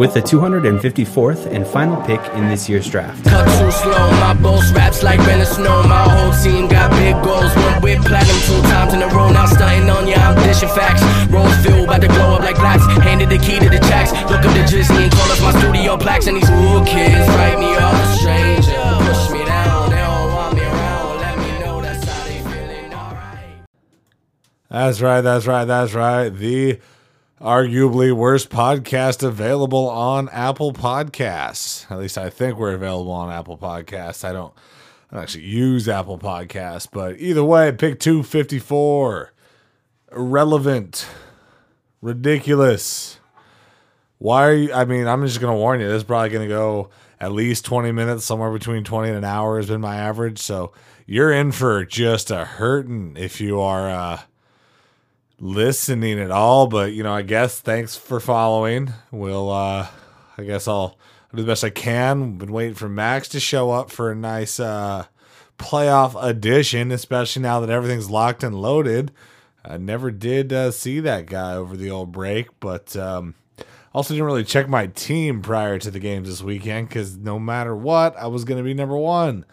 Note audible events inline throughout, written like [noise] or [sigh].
with the 254th and final pick in this year's draft. Cut too slow, my boss raps like Ben Snow. My whole team got big goals. Went with platinum two times in a row. Now stunting on ya, I'm dishing facts. Rose filled, about to glow up like blacks. Handed the key to the tracks. Look up the Drizzy and call us my studio plaques. And these cool kids write me off a stranger. Push me down, they don't want me around. Let me know that's how they feeling. Alright. That's right. That's right. That's right. The arguably worst podcast available on Apple Podcasts. At least I think we're available on Apple Podcasts. I don't, I don't actually use Apple Podcasts, but either way, pick 254. Irrelevant. Ridiculous. Why are you? I mean, I'm just going to warn you, this is probably going to go at least 20 minutes, somewhere between 20 and an hour has been my average. So you're in for just a hurting if you are, uh, listening at all, but you know, I guess thanks for following. We'll uh I guess I'll do the best I can. Been waiting for Max to show up for a nice uh playoff edition, especially now that everything's locked and loaded. I never did uh, see that guy over the old break, but um also didn't really check my team prior to the games this weekend because no matter what, I was going to be number one.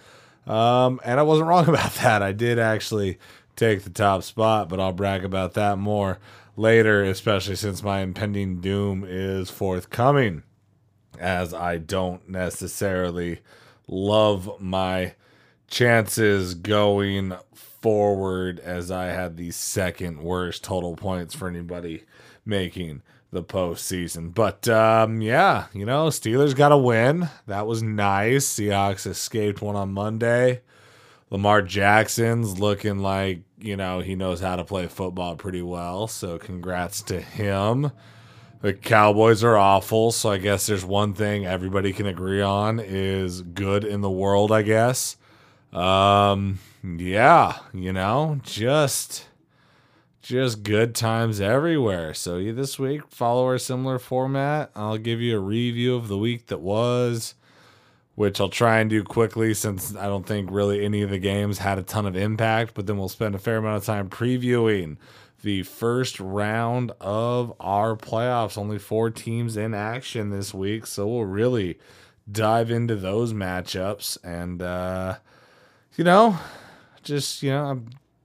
Um, and I wasn't [laughs] wrong about that. I did actually take the top spot, but I'll brag about that more later, especially since my impending doom is forthcoming, as I don't necessarily love my chances going forward, as I had the second worst total points for anybody making the postseason. But um, yeah, you know, Steelers got a win. That was nice. Seahawks escaped one on Monday. Lamar Jackson's looking like, you know, he knows how to play football pretty well. So congrats to him. The Cowboys are awful, so I guess there's one thing everybody can agree on is good in the world, I guess. Um yeah, you know, just just good times everywhere. So you this week follow our similar format. I'll give you a review of the week that was which I'll try and do quickly since I don't think really any of the games had a ton of impact. But then we'll spend a fair amount of time previewing the first round of our playoffs. Only four teams in action this week. So we'll really dive into those matchups and, uh, you know, just, you know,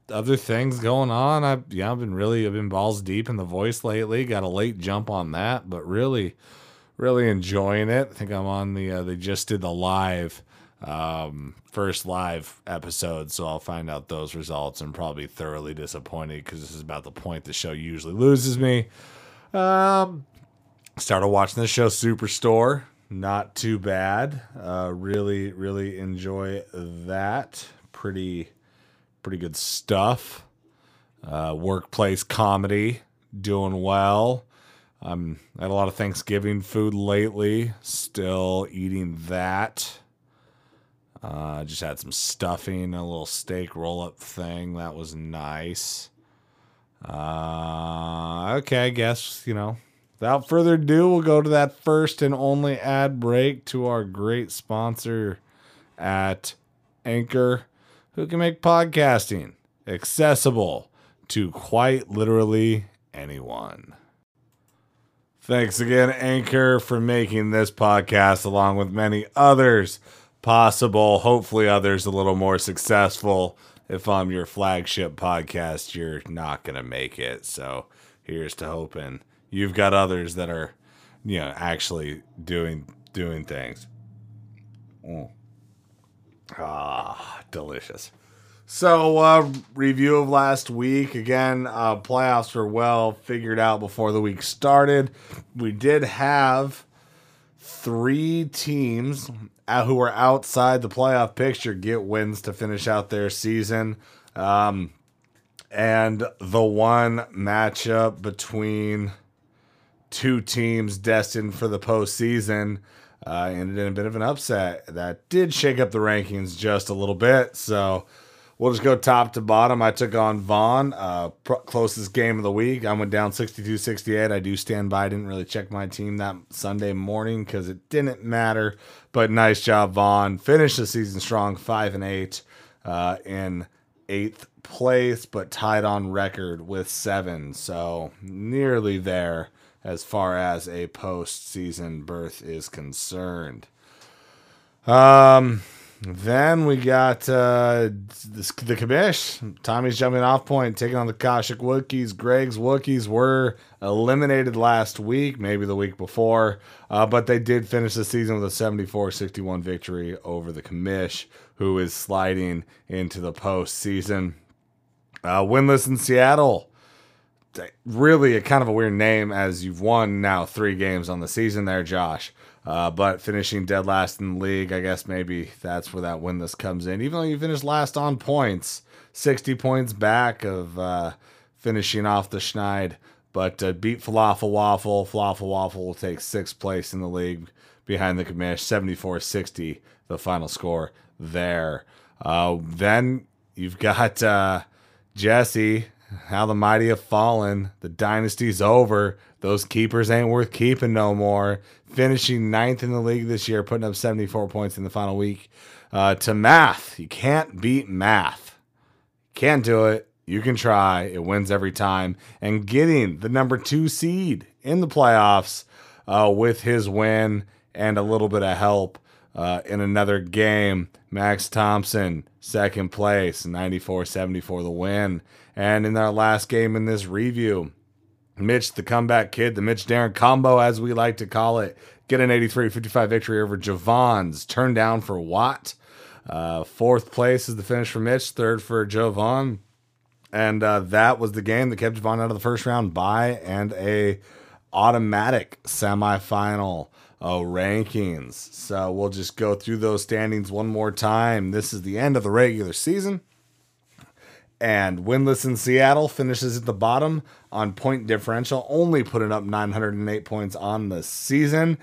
other things going on. I've, yeah, I've been really, I've been balls deep in the voice lately. Got a late jump on that, but really, really enjoying it. I think I'm on the uh, they just did the live um, first live episode, so I'll find out those results and probably thoroughly disappointed because this is about the point the show usually loses me. Um, started watching the show Superstore. Not too bad. Uh, really, really enjoy that. Pretty, pretty good stuff. Uh, workplace comedy, doing well. Um, I had a lot of Thanksgiving food lately. Still eating that. Uh, just had some stuffing, a little steak roll up thing. That was nice. Uh, okay, I guess, you know, without further ado, we'll go to that first and only ad break to our great sponsor at Anchor, who can make podcasting accessible to quite literally anyone. Thanks again, Anchor, for making this podcast, along with many others, possible. Hopefully, others a little more successful. If I'm your flagship podcast, you're not going to make it. So, here's to hoping you've got others that are, you know, actually doing doing things. Mm. Ah, delicious. So, uh, review of last week. Again, uh, playoffs were well figured out before the week started. We did have three teams uh, who were outside the playoff picture get wins to finish out their season. Um, and the one matchup between two teams destined for the postseason uh, ended in a bit of an upset that did shake up the rankings just a little bit. So, We'll just go top to bottom. I took on Vaughn, uh, pr- closest game of the week. I went down 62 68. I do stand by. I didn't really check my team that Sunday morning because it didn't matter. But nice job, Vaughn. Finished the season strong, 5 and 8 uh, in eighth place, but tied on record with seven. So nearly there. as far as a postseason berth is concerned. Um, then we got uh, the Commish. Tommy's jumping off point, taking on the Kashyyyk Wookiees. Greg's Wookiees were eliminated last week, maybe the week before, uh, but they did finish the season with a 74 61 victory over the Commish, who is sliding into the postseason. Uh, winless in Seattle. Really, a kind of a weird name as you've won now three games on the season there, Josh. Uh, but finishing dead last in the league, I guess maybe that's where that winless comes in. Even though you finished last on points, 60 points back of uh, finishing off the Schneid. But uh, beat Falafel Waffle. Falafel Waffle will take sixth place in the league behind the commish, 74 60, the final score there. Uh, then you've got uh, Jesse how the mighty have fallen. The dynasty's over. Those keepers ain't worth keeping no more. Finishing ninth in the league this year, putting up 74 points in the final week. Uh, to math, you can't beat math. Can't do it. You can try. It wins every time. And getting the number two seed in the playoffs uh, with his win and a little bit of help uh, in another game. Max Thompson, second place, 94 74 the win. And in our last game in this review, Mitch, the comeback kid, the Mitch Darren combo, as we like to call it, get an 83 55 victory over Javon's. Turned down for Watt. Uh, fourth place is the finish for Mitch, third for Javon. And uh, that was the game that kept Javon out of the first round by and a automatic semifinal uh, rankings. So we'll just go through those standings one more time. This is the end of the regular season. And winless in Seattle finishes at the bottom on point differential, only putting up 908 points on the season.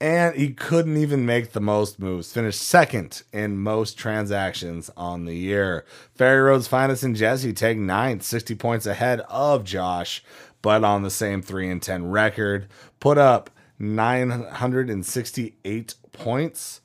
And he couldn't even make the most moves. Finished second in most transactions on the year. Ferry Road's finest and Jesse take ninth, 60 points ahead of Josh, but on the same 3 and 10 record. Put up 968 points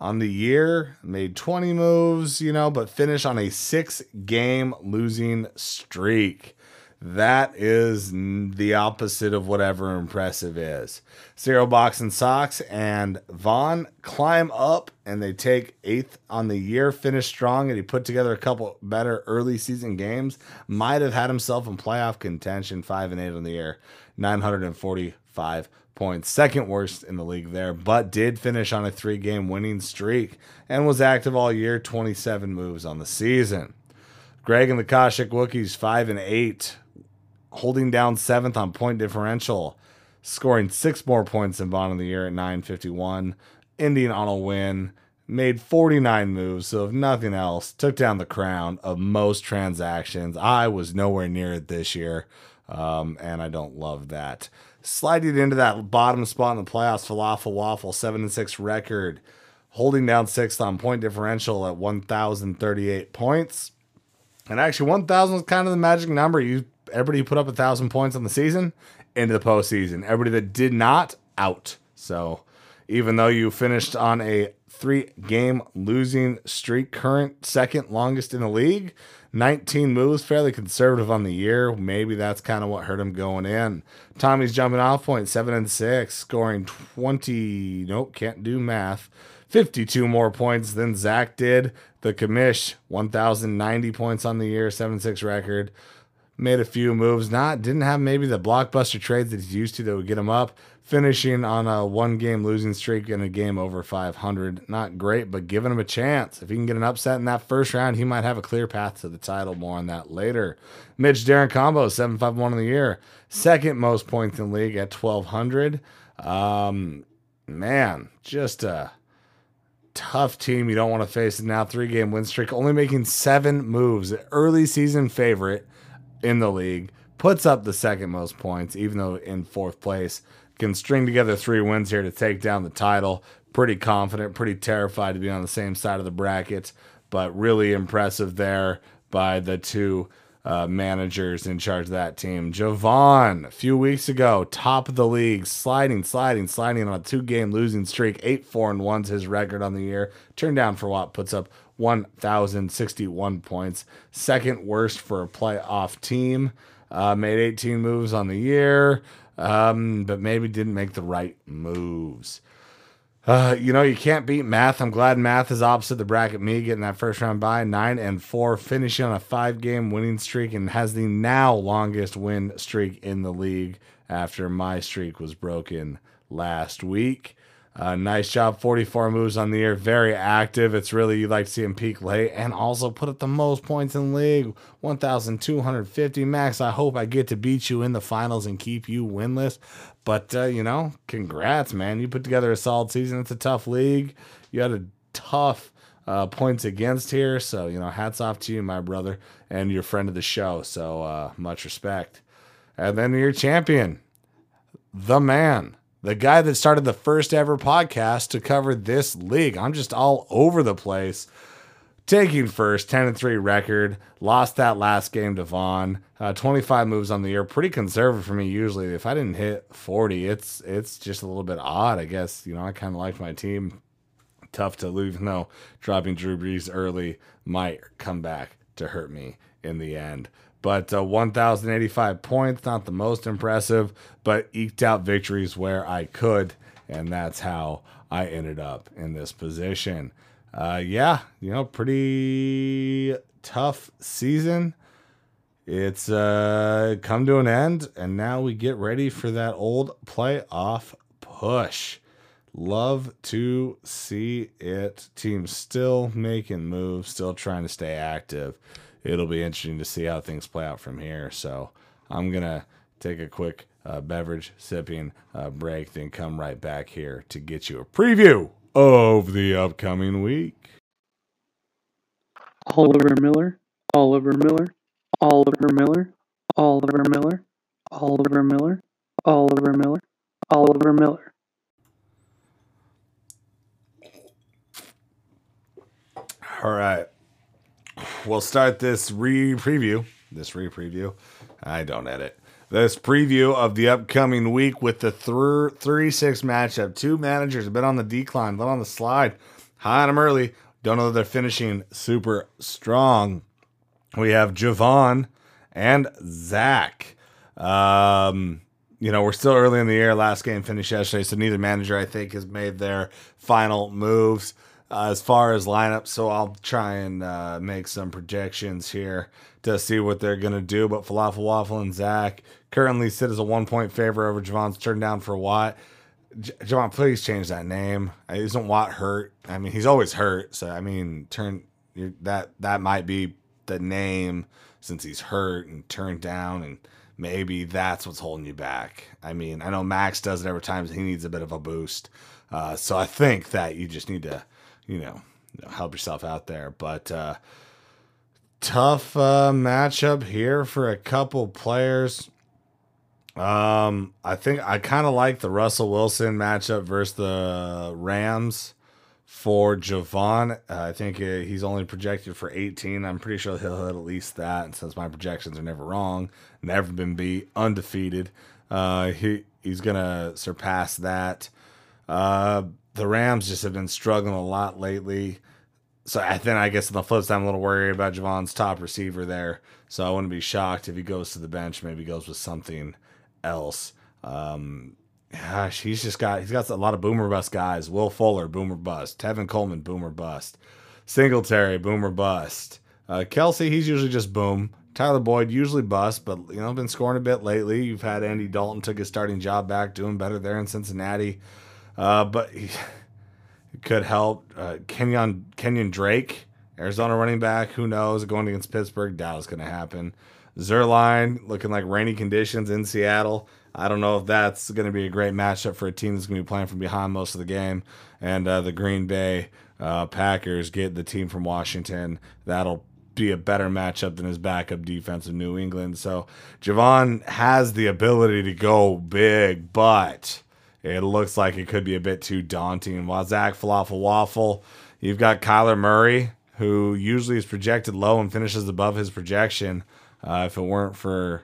on the year, made 20 moves, you know, but finish on a six game losing streak. That is the opposite of whatever impressive is. Zero Box and Socks and Vaughn climb up and they take eighth on the year, finish strong, and he put together a couple better early season games. Might have had himself in playoff contention, five and eight on the year, 945 points, second worst in the league there, but did finish on a three game winning streak and was active all year, 27 moves on the season. Greg and the Kashyyyk Wookiees, 5 and 8, holding down seventh on point differential, scoring six more points than Vaughn of the year at 951, ending on a win. Made 49 moves, so if nothing else, took down the crown of most transactions. I was nowhere near it this year, um, and I don't love that sliding into that bottom spot in the playoffs. Falafel Waffle, seven and six record, holding down sixth on point differential at 1,038 points. And actually, 1,000 was kind of the magic number. You everybody put up a thousand points on the season into the postseason. Everybody that did not out. So even though you finished on a three game losing streak, current second longest in the league, 19 moves, fairly conservative on the year. Maybe that's kind of what hurt him going in. Tommy's jumping off point, 7 and 6, scoring 20. Nope, can't do math. 52 more points than Zach did. The commish, 1,090 points on the year, 7 6 record. Made a few moves, not didn't have maybe the blockbuster trades that he's used to that would get him up finishing on a one game losing streak in a game over 500. Not great, but giving him a chance. If he can get an upset in that first round, he might have a clear path to the title. More on that later. Mitch Darren combo, 751 in the year. Second most points in league at 1,200. Um, man, just a tough team you don't want to face. Now, three game win streak, only making seven moves. Early season favorite in the league. Puts up the second most points, even though in fourth place can string together three wins here to take down the title. Pretty confident, pretty terrified to be on the same side of the bracket, but really impressive there by the two uh, managers in charge of that team. Javon, a few weeks ago, top of the league, sliding, sliding, sliding on a two game losing streak. 8 4 and 1's his record on the year. Turned down for what? Puts up 1,061 points. Second worst for a playoff team. Uh, made 18 moves on the year. um, but maybe didn't make the right moves. Uh, you know, you can't beat math. I'm glad math is opposite the bracket me, getting that first round by nine and four, finishing on a five game winning streak, and has the now longest win streak in the league after my streak was broken last week. Uh, nice job, 44 moves on the year. Very active. It's really, you like to see him peak late and also put up the most points in league 1,250 max. I hope I get to beat you in the finals and keep you winless. But, uh, you know, congrats, man. You put together a solid season. It's a tough league. You had a tough uh, points against here. So, you know, hats off to you, my brother, and your friend of the show. So, uh, much respect. And then your champion, the man the guy that started the first ever podcast to cover this league. I'm just all over the place. Taking first, 10 and 3 record. Lost that last game to Vaughn. Uh, 25 moves on the year. Pretty conservative for me usually. If I didn't hit 40, it's it's just a little bit odd. I guess, you know, I kind of liked my team. Tough to lose, even though dropping Drew Brees early might come back to hurt me in the end. But uh, 1,085 points, not the most impressive, but eked out victories where I could. And that's how I ended up in this position. Uh, yeah, you know, pretty tough season. It's uh, come to an end, and now we get ready for that old playoff push. Love to see it. Team still making moves, still trying to stay active it'll be interesting to see how things play out from here. So I'm gonna take a quick uh, beverage sipping uh, break, then come right back here to get you a preview of the upcoming week. Oliver Miller, Oliver Miller, Oliver Miller, Oliver Miller, Oliver Miller, Oliver Miller, Oliver Miller. All right we'll start this re preview. This re preview. I don't edit. This preview of the upcoming week with the 3 6 matchup. Two managers have been on the decline, been on the slide. High on them early. Don't know that they're finishing super strong. We have Javon and Zach. Um, you know, we're still early in the year. Last game finished yesterday, so neither manager, I think, has made their final moves uh, as far as lineup. So I'll try and uh, make some projections here to see what they're going to do. But Falafel Waffle and Zach currently sit as a one point favor over Javon's turned down for Watt. J- Javon, please change that name. Isn't Watt hurt? I mean, he's always hurt. So I mean, turn that that might be the name since he's hurt and turned down and maybe that's what's holding you back. I mean, I know Max does it every time he needs a bit of a boost. Uh, so I think that you just need to you know, help yourself out there. But uh, tough uh, matchup here for a couple players. Um, I think I kind of like the Russell Wilson matchup versus the Rams for Javon. Uh, I think uh, he's only projected for 18. I'm pretty sure he'll hit at least that. And since my projections are never wrong, never been beat, undefeated, uh, he he's gonna surpass that. Uh, the Rams just have been struggling a lot lately. So I then I guess on the flip side, I'm a little worried about Javon's top receiver there. So I wouldn't be shocked if he goes to the bench, maybe goes with something else. Um, gosh, he's just got he's got a lot of boomer bust guys. Will Fuller, boomer bust. Tevin Coleman, boomer bust. Singletary, boomer bust. Uh, Kelce, he's usually just boom. Tyler Boyd usually bust, but you know been scoring a bit lately. You've had Andy Dalton took his starting job back, doing better there in Cincinnati. Uh, but he, [laughs] could help. Uh, Kenyan Kenyan Drake, Arizona running back. Who knows? Going against Pittsburgh, doubt it's going to happen. Zuerlein looking like rainy conditions in Seattle. I don't know if that's going to be a great matchup for a team that's going to be playing from behind most of the game. And uh, the Green Bay uh, Packers get the team from Washington. That'll be a better matchup than his backup defense of New England. So Javon has the ability to go big, but it looks like it could be a bit too daunting. While Zach Falafel Waffle, you've got Kyler Murray, who usually is projected low and finishes above his projection. Uh, if it weren't for,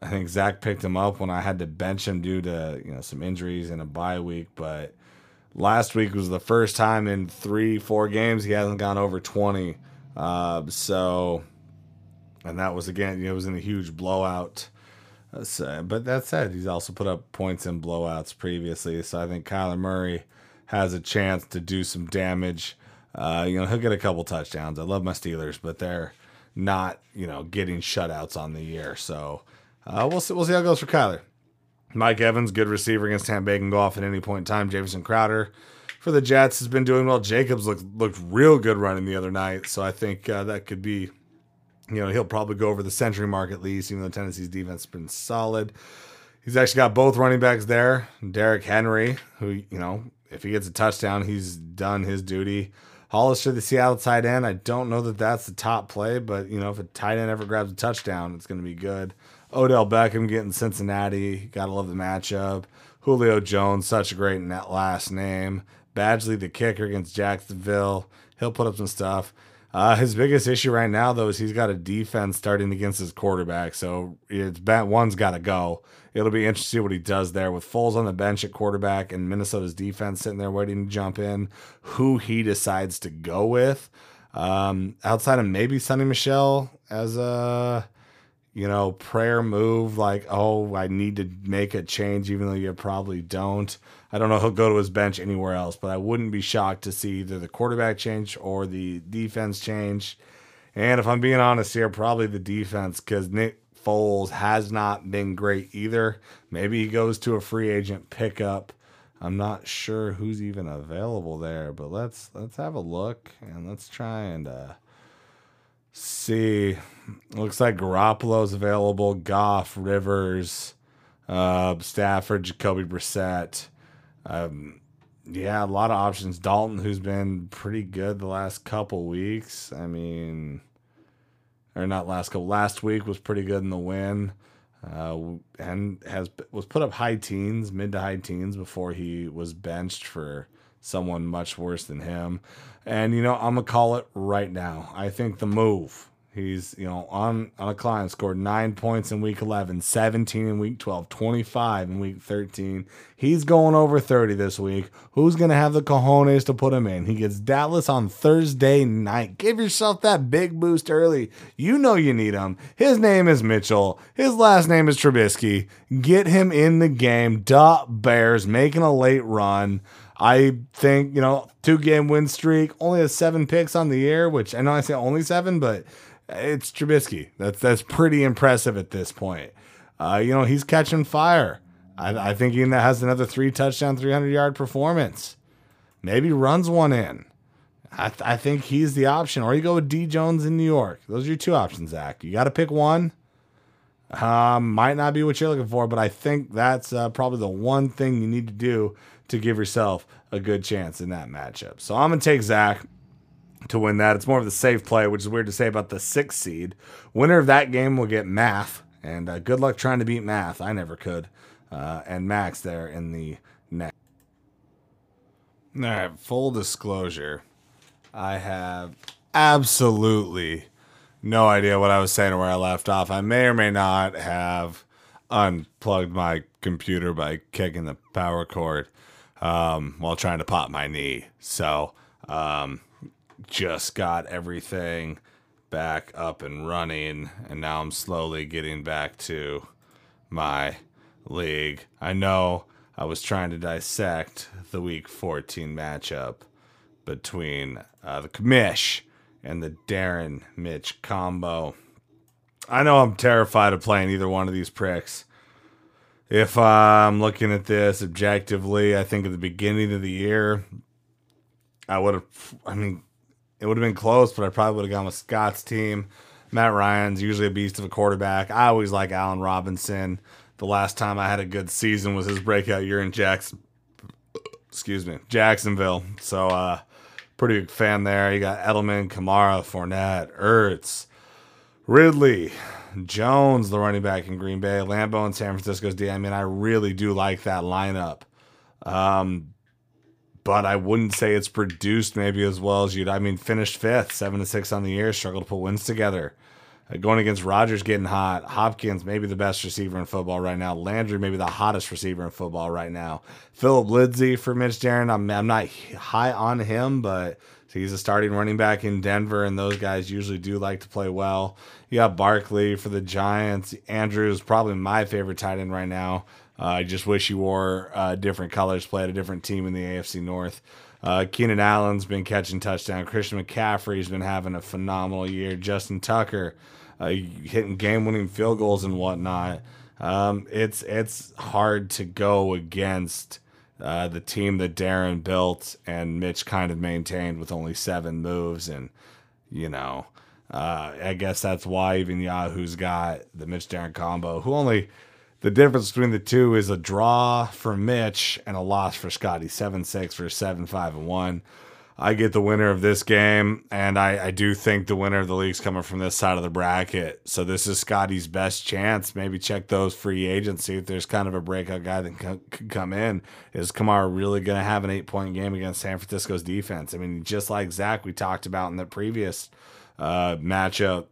I think Zach picked him up when I had to bench him due to you know some injuries and a bye week. But last week was the first time in three, four games he hasn't gone over twenty. Uh, so, and that was again, it was in a huge blowout So, but that said, he's also put up points in blowouts previously. So I think Kyler Murray has a chance to do some damage. Uh, you know, he'll get a couple touchdowns. I love my Steelers, but they're not, you know, getting shutouts on the year. So uh, we'll see. We'll see how it goes for Kyler. Mike Evans, good receiver against Tampa Bay, can go off at any point in time. Jamison Crowder for the Jets has been doing well. Jacobs looked looked real good running the other night, so I think uh, that could be, you know, he'll probably go over the century mark at least, even though Tennessee's defense has been solid. He's actually got both running backs there. Derrick Henry, who you know, if he gets a touchdown, he's done his duty. Hollister, the Seattle tight end. I don't know that that's the top play, but you know, if a tight end ever grabs a touchdown, it's going to be good. Odell Beckham getting Cincinnati. Gotta love the matchup. Julio Jones, such a great net last name. Badgley, the kicker against Jacksonville. He'll put up some stuff. Uh, his biggest issue right now, though, is he's got a defense starting against his quarterback. So it's bet one's got to go. It'll be interesting to see what he does there with Foles on the bench at quarterback and Minnesota's defense sitting there waiting to jump in. Who he decides to go with, um, outside of maybe Sony Michel as a you know, prayer move like, oh, I need to make a change, even though you probably don't. I don't know he'll go to his bench anywhere else, but I wouldn't be shocked to see either the quarterback change or the defense change. And if I'm being honest here, probably the defense because Nick Foles has not been great either. Maybe he goes to a free agent pickup. I'm not sure who's even available there, but let's let's have a look and let's try and uh, see. Looks like Garoppolo's available. Goff, Rivers, uh, Stafford, Jacoby Brissett. Um, yeah, a lot of options. Dalton, who's been pretty good the last couple weeks. I mean, or not last couple. Last week was pretty good in the win, uh, and has was put up high teens, mid to high teens before he was benched for someone much worse than him. And you know, I'm gonna call it right now. I think the move He's, you know, on, on a climb, scored nine points in week 11, 17 in week 12, 25 in week 13. He's going over 30 this week. Who's going to have the cojones to put him in? He gets Dallas on Thursday night. Give yourself that big boost early. You know you need him. His name is Mitchell. His last name is Trubisky. Get him in the game. Duh, Bears making a late run. I think, you know, two game win streak, only has seven picks on the year, which I know I say only seven, but it's Trubisky. That's that's pretty impressive at this point. Uh, you know, he's catching fire. I, I think he has another three touchdown, 300 yard performance. Maybe runs one in. I, th- I think he's the option. Or you go with D Jones in New York. Those are your two options, Zach. You got to pick one. Um, might not be what you're looking for, but I think that's uh, probably the one thing you need to do to give yourself a good chance in that matchup. So I'm gonna take Zach to win that. It's more of the safe play, which is weird to say about the sixth seed. Winner of that game will get math, and uh, good luck trying to beat math. I never could. Uh, and Max there in the next. All right, full disclosure. I have absolutely no idea what I was saying or where I left off. I may or may not have unplugged my computer by kicking the power cord um, while trying to pop my knee. So, um, just got everything back up and running, and now I'm slowly getting back to my league. I know I was trying to dissect the week 14 matchup between uh, the Commish and the Darren Mitch combo. I know I'm terrified of playing either one of these pricks. If I'm looking at this objectively, I think at the beginning of the year, I would have, I mean, it would have been close, but I probably would have gone with Scott's team. Matt Ryan's usually a beast of a quarterback. I always like Allen Robinson. The last time I had a good season was his breakout year in Jackson. Excuse me, Jacksonville. So, uh, pretty big fan there. You got Edelman, Kamara, Fournette, Ertz, Ridley, Jones, the running back in Green Bay, Lambeau in San Francisco's D. I mean, I really do like that lineup. Um, but I wouldn't say it's produced maybe as well as you'd. I mean, finished fifth, seven to six on the year, struggled to put wins together. Uh, going against Rodgers, getting hot. Hopkins, maybe the best receiver in football right now. Landry, maybe the hottest receiver in football right now. Phillip Lindsay for Mitch Darren. I'm, I'm not high on him, but he's a starting running back in Denver, and those guys usually do like to play well. You got Barkley for the Giants. Andrews probably my favorite tight end right now. Uh, I just wish he wore uh, different colors, played a different team in the AFC North. Uh, Keenan Allen's been catching touchdown. Christian McCaffrey's been having a phenomenal year. Justin Tucker uh, hitting game-winning field goals and whatnot. Um, it's it's hard to go against uh, the team that Darren built and Mitch kind of maintained with only seven moves, and you know, uh, I guess that's why even Yahoo's got the Mitch Darren combo, who only the difference between the two is a draw for Mitch and a loss for Scotty, seven six for seven five and one. I get the winner of this game, and I, I do think the winner of the league's coming from this side of the bracket. So this is Scotty's best chance. Maybe check those free agents, see if there's kind of a breakout guy that could come in. Is Kamara really going to have an eight point game against San Francisco's defense? I mean, just like Zach, we talked about in the previous uh, matchup.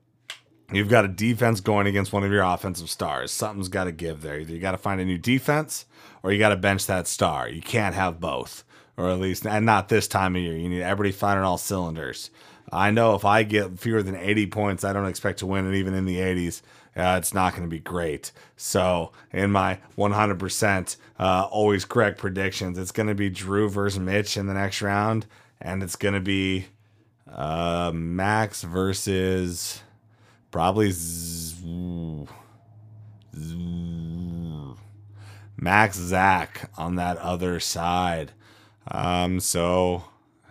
You've got a defense going against one of your offensive stars. Something's got to give there. Either you got to find a new defense or you got to bench that star. You can't have both or at least and not this time of year. You need everybody firing all cylinders. I know if I get fewer than 80 points, I don't expect to win, and even in the 80s, uh, it's not going to be great. So, in my 100% uh, always correct predictions, it's going to be Drew versus Mitch in the next round, and it's going to be uh, Max versus probably Z- Z- Max Zach on that other side. Um, so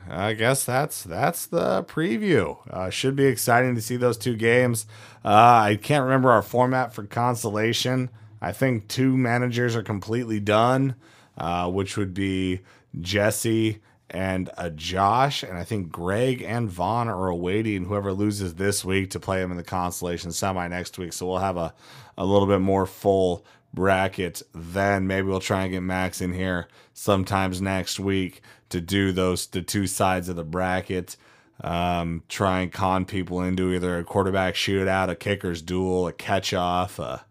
I guess that's that's the preview. Uh, should be exciting to see those two games. Uh, I can't remember our format for consolation. I think two managers are completely done, uh, which would be Jesse and a Josh, and I think Greg and Vaughn are awaiting whoever loses this week to play them in the consolation semi next week. So we'll have a, a little bit more full bracket, then maybe we'll try and get Max in here sometimes next week to do those the two sides of the bracket. Um, try and con people into either a quarterback shootout, a kicker's duel, a catch off, a,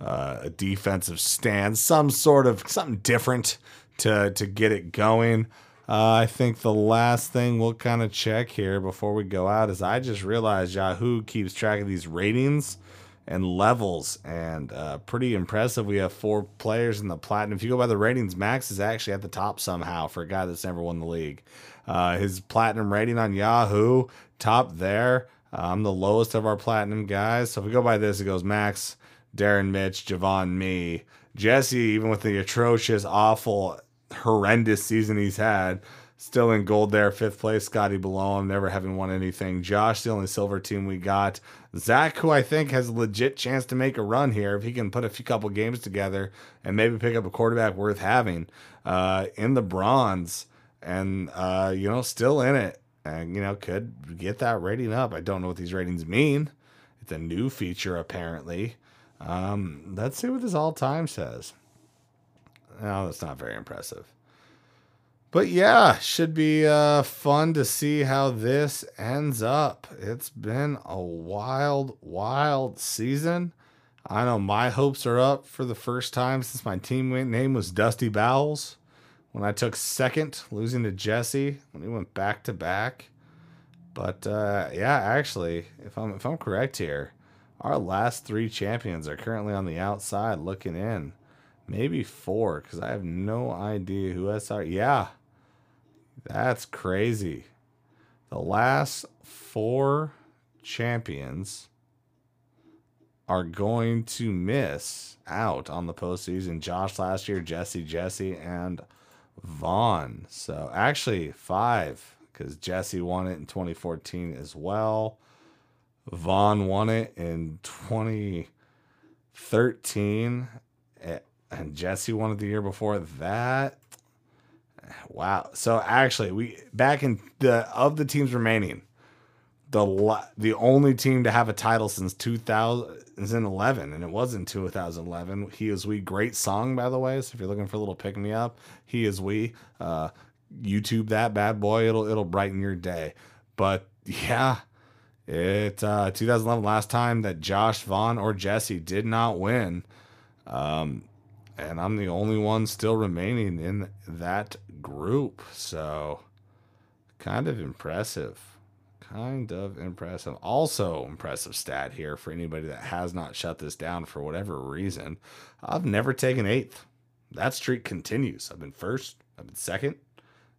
a defensive stand, some sort of something different to to get it going. Uh, I think the last thing we'll kind of check here before we go out is I just realized Yahoo keeps track of these ratings and levels, and uh, pretty impressive. We have four players in the platinum. If you go by the ratings, Max is actually at the top somehow for a guy that's never won the league. Uh, his platinum rating on Yahoo, top there. I'm the lowest of our platinum guys. So if we go by this, it goes Max, Darren, Mitch, Javon, me, Jesse. Even with the atrocious, awful, horrendous season he's had, still in gold there, fifth place. Scotty below him, never having won anything. Josh, the only silver team we got. Zach, who I think has a legit chance to make a run here if he can put a few couple games together and maybe pick up a quarterback worth having uh, in the bronze and, uh, you know, still in it and, you know, could get that rating up. I don't know what these ratings mean. It's a new feature, apparently. Um, let's see what this all time says. No, that's not very impressive. But yeah, should be uh, fun to see how this ends up. It's been a wild, wild season. I know my hopes are up for the first time since my team name was Dusty Bowels. When I took second, losing to Jesse when he went back to back. But uh, yeah, actually, if I'm if I'm correct here, our last three champions are currently on the outside looking in. Maybe four, because I have no idea who SR. Yeah, that's crazy. The last four champions are going to miss out on the postseason. Josh last year, Jesse, Jesse, and Vaughn. So actually five, because Jesse won it in 2014 as well. Vaughn won it in 2013, eh, and Jesse won it the year before that. Wow. So actually, we back in the of the teams remaining, the the only team to have a title since 2011, and it was in 2011. He is we. Great song, by the way. So if you're looking for a little pick me up, he is we. Uh, YouTube that bad boy. It'll it'll brighten your day. But yeah, it uh, 2011 last time that Josh Vaughn or Jesse did not win. Um, and I'm the only one still remaining in that group. So Kind of impressive. Kind of impressive. Also, impressive stat here for anybody that has not shut this down for whatever reason. I've never taken eighth. That streak continues. I've been first. I've been second.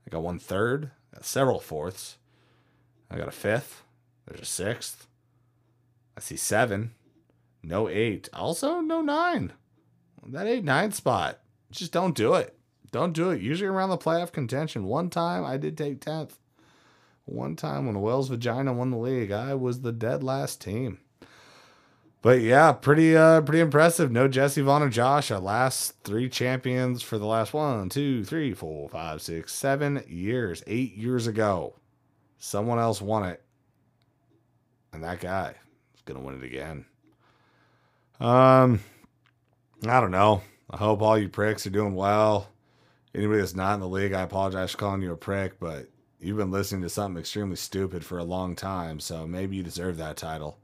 I got one third. Got several fourths. I got a fifth. There's a sixth. I see seven. No eight. Also, no nine. That eight nine spot. Just don't do it. Don't do it. Usually around the playoff contention. One time I did take 10th. One time when Wells Vagina won the league, I was the dead last team. But yeah, pretty uh pretty impressive. No Jesse Vaughn or Josh. Our last three champions for the last one, two, three, four, five, six, seven years. Eight years ago. Someone else won it. And that guy is gonna win it again. Um I don't know. I hope all you pricks are doing well. Anybody that's not in the league, I apologize for calling you a prick, but you've been listening to something extremely stupid for a long time, so maybe you deserve that title.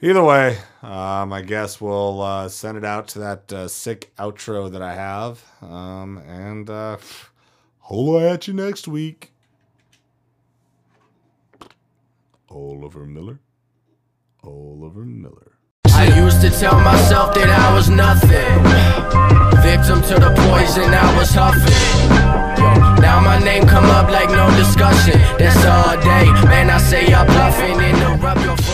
Either way, um, I guess we'll uh, send it out to that uh, sick outro that I have, um, and uh, [sighs] at you next week. Oliver Miller. Oliver Miller. Tell myself that I was nothing. Victim to the poison I was huffing. Now my name come up like no discussion. That's all day. Man, I say you're bluffing. Interrupt your.